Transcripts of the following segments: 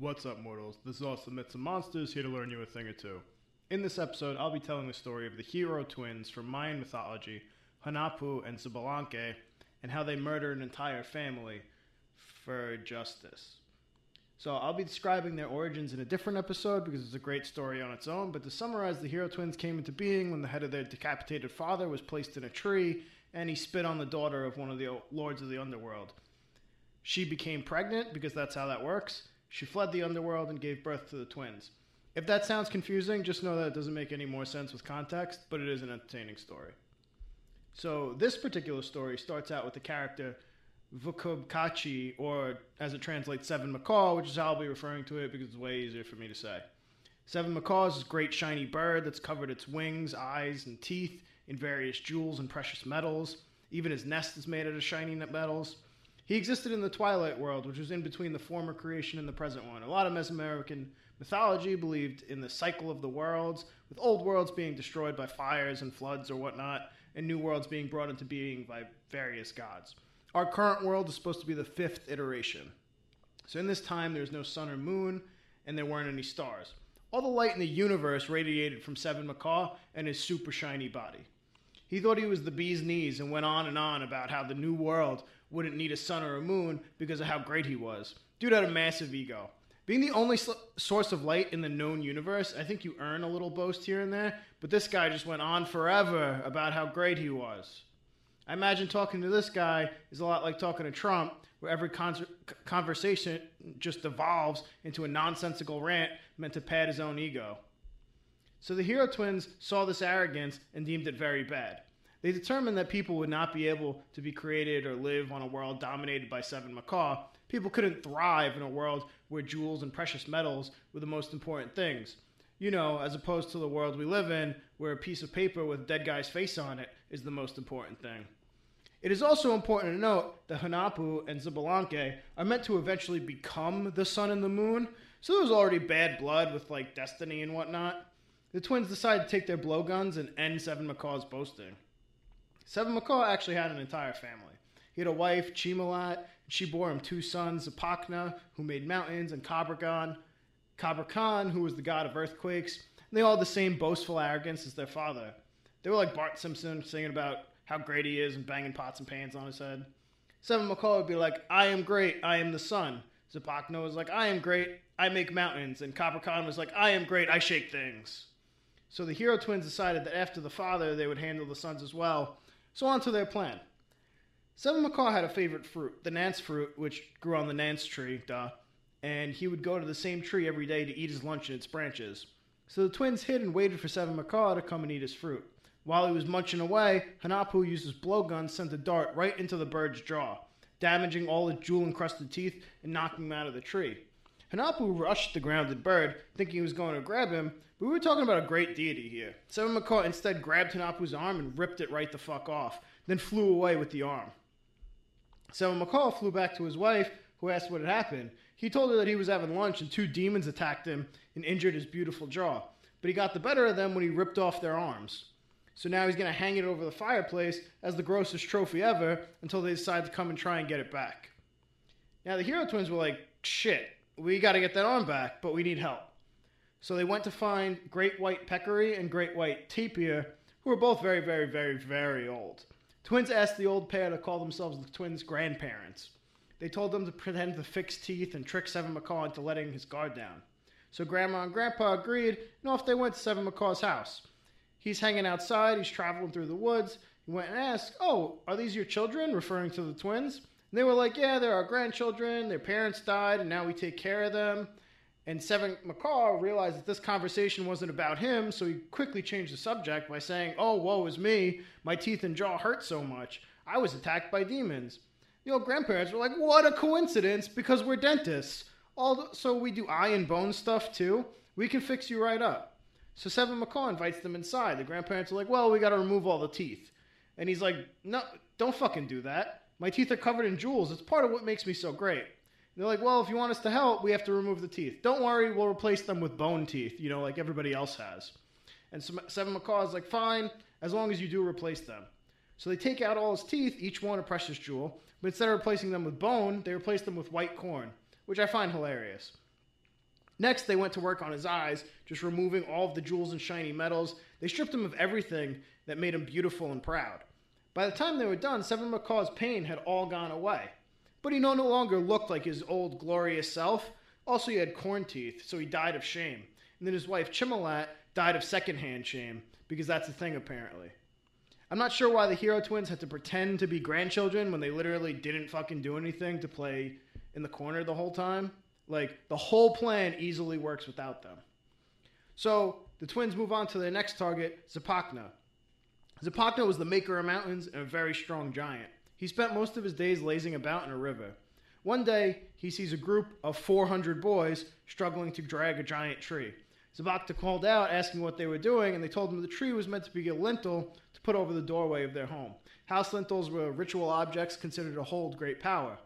What's up, mortals? This is Awesome Myths and Monsters, here to learn you a thing or two. In this episode, I'll be telling the story of the hero twins from Mayan mythology, Hunahpu and Xbalanque, and how they murder an entire family for justice. So I'll be describing their origins in a different episode because it's a great story on its own, but to summarize, the hero twins came into being when the head of their decapitated father was placed in a tree and he spit on the daughter of one of the lords of the underworld. She became pregnant because that's how that works. She fled the underworld and gave birth to the twins. If that sounds confusing, just know that it doesn't make any more sense with context, but it is an entertaining story. So, this particular story starts out with the character Vukubkachi, or as it translates, Seven Macaw, which is how I'll be referring to it because it's way easier for me to say. Seven Macaw is this great shiny bird that's covered its wings, eyes, and teeth in various jewels and precious metals. Even his nest is made out of shiny metals. He existed in the Twilight world, which was in between the former creation and the present one. A lot of Mesoamerican mythology believed in the cycle of the worlds, with old worlds being destroyed by fires and floods or whatnot, and new worlds being brought into being by various gods. Our current world is supposed to be the fifth iteration. So in this time, there's no sun or moon, and there weren't any stars. All the light in the universe radiated from Seven Macaw and his super shiny body. He thought he was the bee's knees and went on and on about how the new world wouldn't need a sun or a moon because of how great he was. Dude had a massive ego. Being the only sl- source of light in the known universe, I think you earn a little boast here and there, but this guy just went on forever about how great he was. I imagine talking to this guy is a lot like talking to Trump, where every con- conversation just devolves into a nonsensical rant meant to pad his own ego. So the hero twins saw this arrogance and deemed it very bad. They determined that people would not be able to be created or live on a world dominated by Seven Macaw. People couldn't thrive in a world where jewels and precious metals were the most important things. You know, as opposed to the world we live in, where a piece of paper with a dead guy's face on it is the most important thing. It is also important to note that Hunahpu and Xbalanque are meant to eventually become the sun and the moon, so there was already bad blood with like destiny and whatnot. The twins decide to take their blowguns and end Seven Macaw's boasting. Seven Macaw actually had an entire family. He had a wife, Chimalat, and she bore him two sons, Zipacna, who made mountains, and Kabrakan, Kabrakan, who was the god of earthquakes. And they all had the same boastful arrogance as their father. They were like Bart Simpson singing about how great he is and banging pots and pans on his head. Seven Macaw would be like, I am great, I am the sun. Zipacna was like, I am great, I make mountains. And Kabrakan was like, I am great, I shake things. So the hero twins decided that after the father, they would handle the sons as well, so on to their plan. Seven Macaw had a favorite fruit, the Nance fruit, which grew on the Nance tree, duh, and he would go to the same tree every day to eat his lunch in its branches. So the twins hid and waited for Seven Macaw to come and eat his fruit. While he was munching away, Hunahpu used his blowgun to send a dart right into the bird's jaw, damaging all his jewel encrusted teeth and knocking him out of the tree. Hunahpu rushed the grounded bird, thinking he was going to grab him, but we were talking about a great deity here. Seven Macaw instead grabbed Hunahpu's arm and ripped it right the fuck off, then flew away with the arm. Seven Macaw flew back to his wife, who asked what had happened. He told her that he was having lunch and two demons attacked him and injured his beautiful jaw. But he got the better of them when he ripped off their arms. So now he's going to hang it over the fireplace as the grossest trophy ever until they decide to come and try and get it back. Now the hero twins were like, shit, we got to get that arm back, but we need help. So they went to find Great White Peccary and Great White Tapir, who were both very, very, very, very old. Twins asked the old pair to call themselves the twins' grandparents. They told them to pretend to fix teeth and trick Seven Macaw into letting his guard down. So Grandma and Grandpa agreed, and off they went to Seven Macaw's house. He's hanging outside, he's traveling through the woods. He went and asked, Oh, are these your children? referring to the twins. And they were like, Yeah, they're our grandchildren. Their parents died, and now we take care of them. And Seven Macaw realized that this conversation wasn't about him, so he quickly changed the subject by saying, Oh, woe is me. My teeth and jaw hurt so much. I was attacked by demons. The old grandparents were like, What a coincidence, because we're dentists. Also, we do eye and bone stuff too. We can fix you right up. So Seven Macaw invites them inside. The grandparents are like, Well, we got to remove all the teeth. And he's like, No, don't fucking do that. My teeth are covered in jewels. It's part of what makes me so great. They're like, well, if you want us to help, we have to remove the teeth. Don't worry, we'll replace them with bone teeth, you know, like everybody else has. And Seven Macaw is like, fine, as long as you do replace them. So they take out all his teeth, each one a precious jewel, but instead of replacing them with bone, they replace them with white corn, which I find hilarious. Next, they went to work on his eyes, just removing all of the jewels and shiny metals. They stripped him of everything that made him beautiful and proud. By the time they were done, Seven Macaw's pain had all gone away. But he no longer looked like his old glorious self. Also, he had corn teeth, so he died of shame. And then his wife Chimalat died of secondhand shame, because that's a thing apparently. I'm not sure why the Hero Twins had to pretend to be grandchildren when they literally didn't fucking do anything to play in the corner the whole time. Like, the whole plan easily works without them. So, the twins move on to their next target, Zipacna. Zipacna was the maker of mountains and a very strong giant. He spent most of his days lazing about in a river. One day, he sees a group of 400 boys struggling to drag a giant tree. Zipacna called out, asking what they were doing, and they told him the tree was meant to be a lintel to put over the doorway of their home. House lintels were ritual objects considered to hold great power.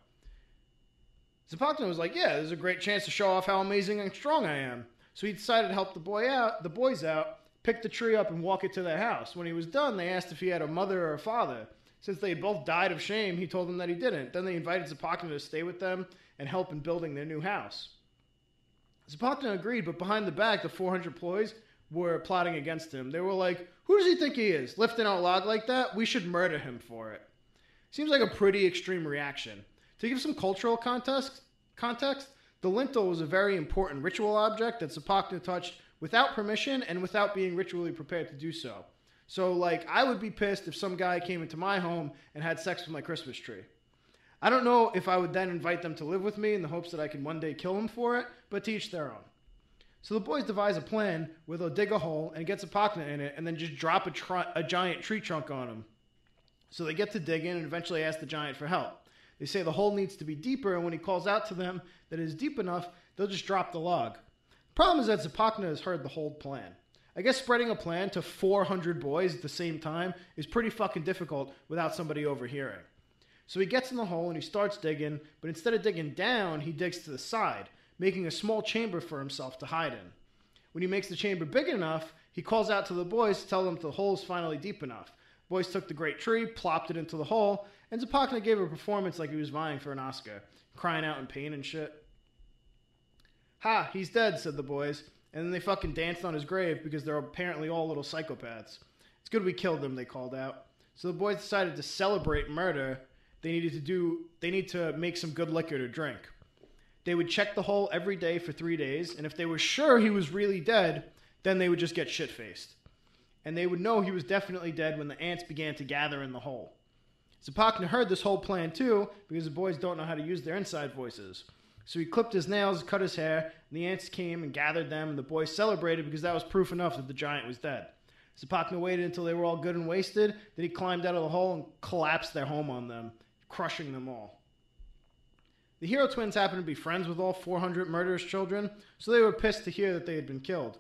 Zipacna was like, "Yeah, there's a great chance to show off how amazing and strong I am." So he decided to help the boy out, the boys out, pick the tree up and walk it to their house. When he was done, they asked if he had a mother or a father. Since they both died of shame, he told them that he didn't. Then they invited Zipacna to stay with them and help in building their new house. Zipacna agreed, but behind the back, the 400 employees were plotting against him. They were like, Who does he think he is? Lifting out log like that? We should murder him for it. Seems like a pretty extreme reaction. To give some cultural context, context the lintel was a very important ritual object that Zipacna touched without permission and without being ritually prepared to do so. So, like, I would be pissed if some guy came into my home and had sex with my Christmas tree. I don't know if I would then invite them to live with me in the hopes that I can one day kill them for it, but to each their own. So the boys devise a plan where they'll dig a hole and get Zipacna in it and then just drop a, tr- a giant tree trunk on him. So they get to dig in and eventually ask the giant for help. They say the hole needs to be deeper, and when he calls out to them that it is deep enough, they'll just drop the log. Problem is that Zipacna has heard the whole plan. I guess spreading a plan to 400 boys at the same time is pretty fucking difficult without somebody overhearing. So he gets in the hole and he starts digging, but instead of digging down, he digs to the side, making a small chamber for himself to hide in. When he makes the chamber big enough, he calls out to the boys to tell them the hole is finally deep enough. Boys took the great tree, plopped it into the hole, and Zipacna gave a performance like he was vying for an Oscar, crying out in pain and shit. Ha, he's dead, said the boys, and then they fucking danced on his grave because they're apparently all little psychopaths. It's good we killed them, they called out. So the boys decided to celebrate murder. They needed to do they need to make some good liquor to drink. They would check the hole every day for three days, and if they were sure he was really dead, then they would just get shit faced. And they would know he was definitely dead when the ants began to gather in the hole. Zipacna heard this whole plan too, because the boys don't know how to use their inside voices. So he clipped his nails, cut his hair, and the ants came and gathered them, and the boys celebrated because that was proof enough that the giant was dead. Zipacna waited until they were all good and wasted, then he climbed out of the hole and collapsed their home on them, crushing them all. The hero twins happened to be friends with all 400 murderous children, so they were pissed to hear that they had been killed.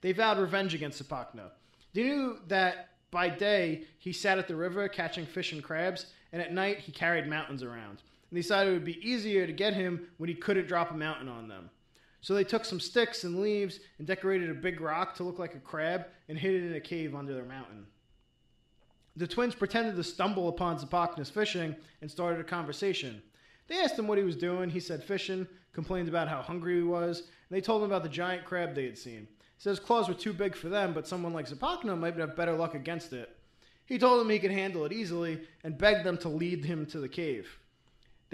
They vowed revenge against Zipacna. They knew that by day he sat at the river catching fish and crabs, and at night he carried mountains around. And they decided it would be easier to get him when he couldn't drop a mountain on them. So they took some sticks and leaves and decorated a big rock to look like a crab and hid it in a cave under their mountain. The twins pretended to stumble upon Zipacna's fishing and started a conversation. They asked him what he was doing. He said fishing, complained about how hungry he was, and they told him about the giant crab they had seen. He his claws were too big for them, but someone like Zipacna might have better luck against it. He told them he could handle it easily and begged them to lead him to the cave.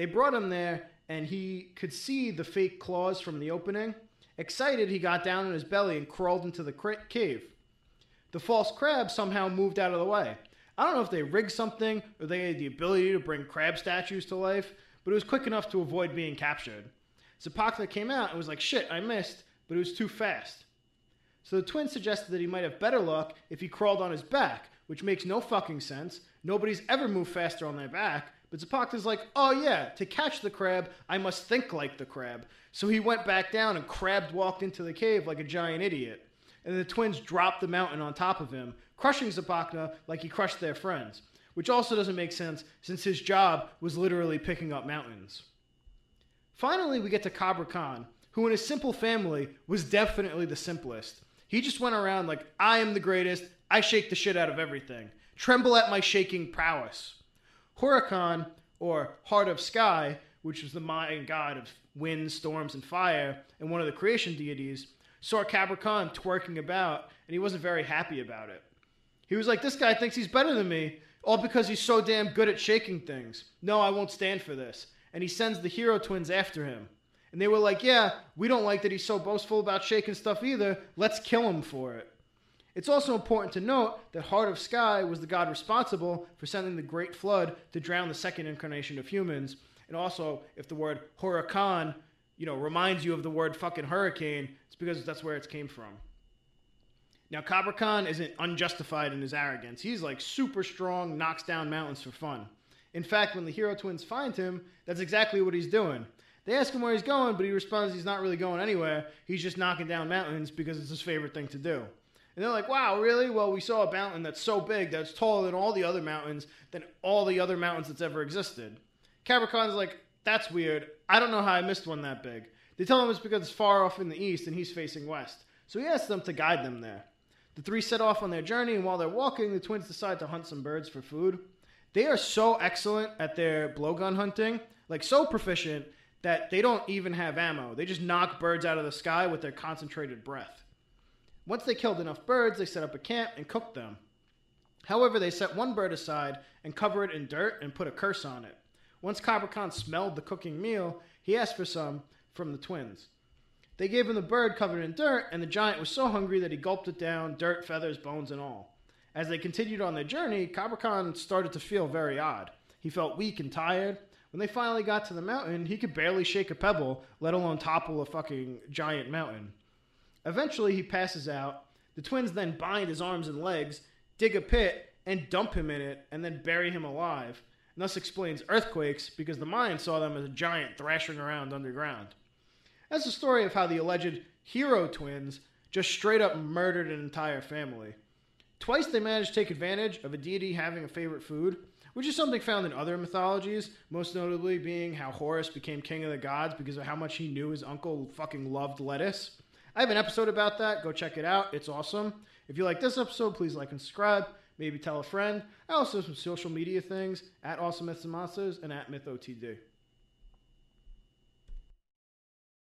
They brought him there, and he could see the fake claws from the opening. Excited, he got down on his belly and crawled into the cave. The false crab somehow moved out of the way. I don't know if they rigged something or they had the ability to bring crab statues to life, but it was quick enough to avoid being captured. Zipacna came out and was like, shit, I missed, but it was too fast. So the twin suggested that he might have better luck if he crawled on his back, which makes no fucking sense. Nobody's ever moved faster on their back. But Zipacna's like, oh yeah, to catch the crab, I must think like the crab. So he went back down and crabbed walked into the cave like a giant idiot. And the twins dropped the mountain on top of him, crushing Zipacna like he crushed their friends which also doesn't make sense since his job was literally picking up mountains. Finally, we get to Kabrakan, who in his simple family was definitely the simplest. He just went around like, I am the greatest, I shake the shit out of everything. Tremble at my shaking prowess. Hurakan, or Heart of Sky, which was the Mayan god of wind, storms, and fire, and one of the creation deities, saw Khan twerking about, and he wasn't very happy about it. He was like, This guy thinks he's better than me, all because he's so damn good at shaking things. No, I won't stand for this. And he sends the hero twins after him. And they were like, Yeah, we don't like that he's so boastful about shaking stuff either. Let's kill him for it. It's also important to note that Heart of Sky was the god responsible for sending the Great Flood to drown the second incarnation of humans. And also, if the word huracan, you know, reminds you of the word fucking hurricane, it's because that's where it came from. Now, Kabrakan isn't unjustified in his arrogance. He's like super strong, knocks down mountains for fun. In fact, when the hero twins find him, that's exactly what he's doing. They ask him where he's going, but he responds he's not really going anywhere. He's just knocking down mountains because it's his favorite thing to do. And they're like, wow, really? Well, we saw a mountain that's so big that's taller than all the other mountains, than all the other mountains that's ever existed. Khan's like, that's weird. I don't know how I missed one that big. They tell him it's because it's far off in the east and he's facing west. So he asks them to guide them there. The three set off on their journey, and while they're walking, the twins decide to hunt some birds for food. They are so excellent at their blowgun hunting, like so proficient, that they don't even have ammo. They just knock birds out of the sky with their concentrated breath. Once they killed enough birds, they set up a camp and cooked them. However, they set one bird aside and covered it in dirt and put a curse on it. Once Kabrakan smelled the cooking meal, he asked for some from the twins. They gave him the bird covered in dirt, and the giant was so hungry that he gulped it down, dirt, feathers, bones, and all. As they continued on their journey, Kabrakan started to feel very odd. He felt weak and tired. When they finally got to the mountain, he could barely shake a pebble, let alone topple a fucking giant mountain. Eventually, he passes out. The twins then bind his arms and legs, dig a pit, and dump him in it, and then bury him alive. And thus explains earthquakes because the Mayans saw them as a giant thrashing around underground. That's the story of how the alleged hero twins just straight up murdered an entire family. Twice they managed to take advantage of a deity having a favorite food, which is something found in other mythologies, most notably being how Horus became king of the gods because of how much he knew his uncle fucking loved lettuce. I have an episode about that. Go check it out. It's awesome. If you like this episode, please like and subscribe. Maybe tell a friend. I also have some social media things at Awesome Myths and Monsters and at MythOTD.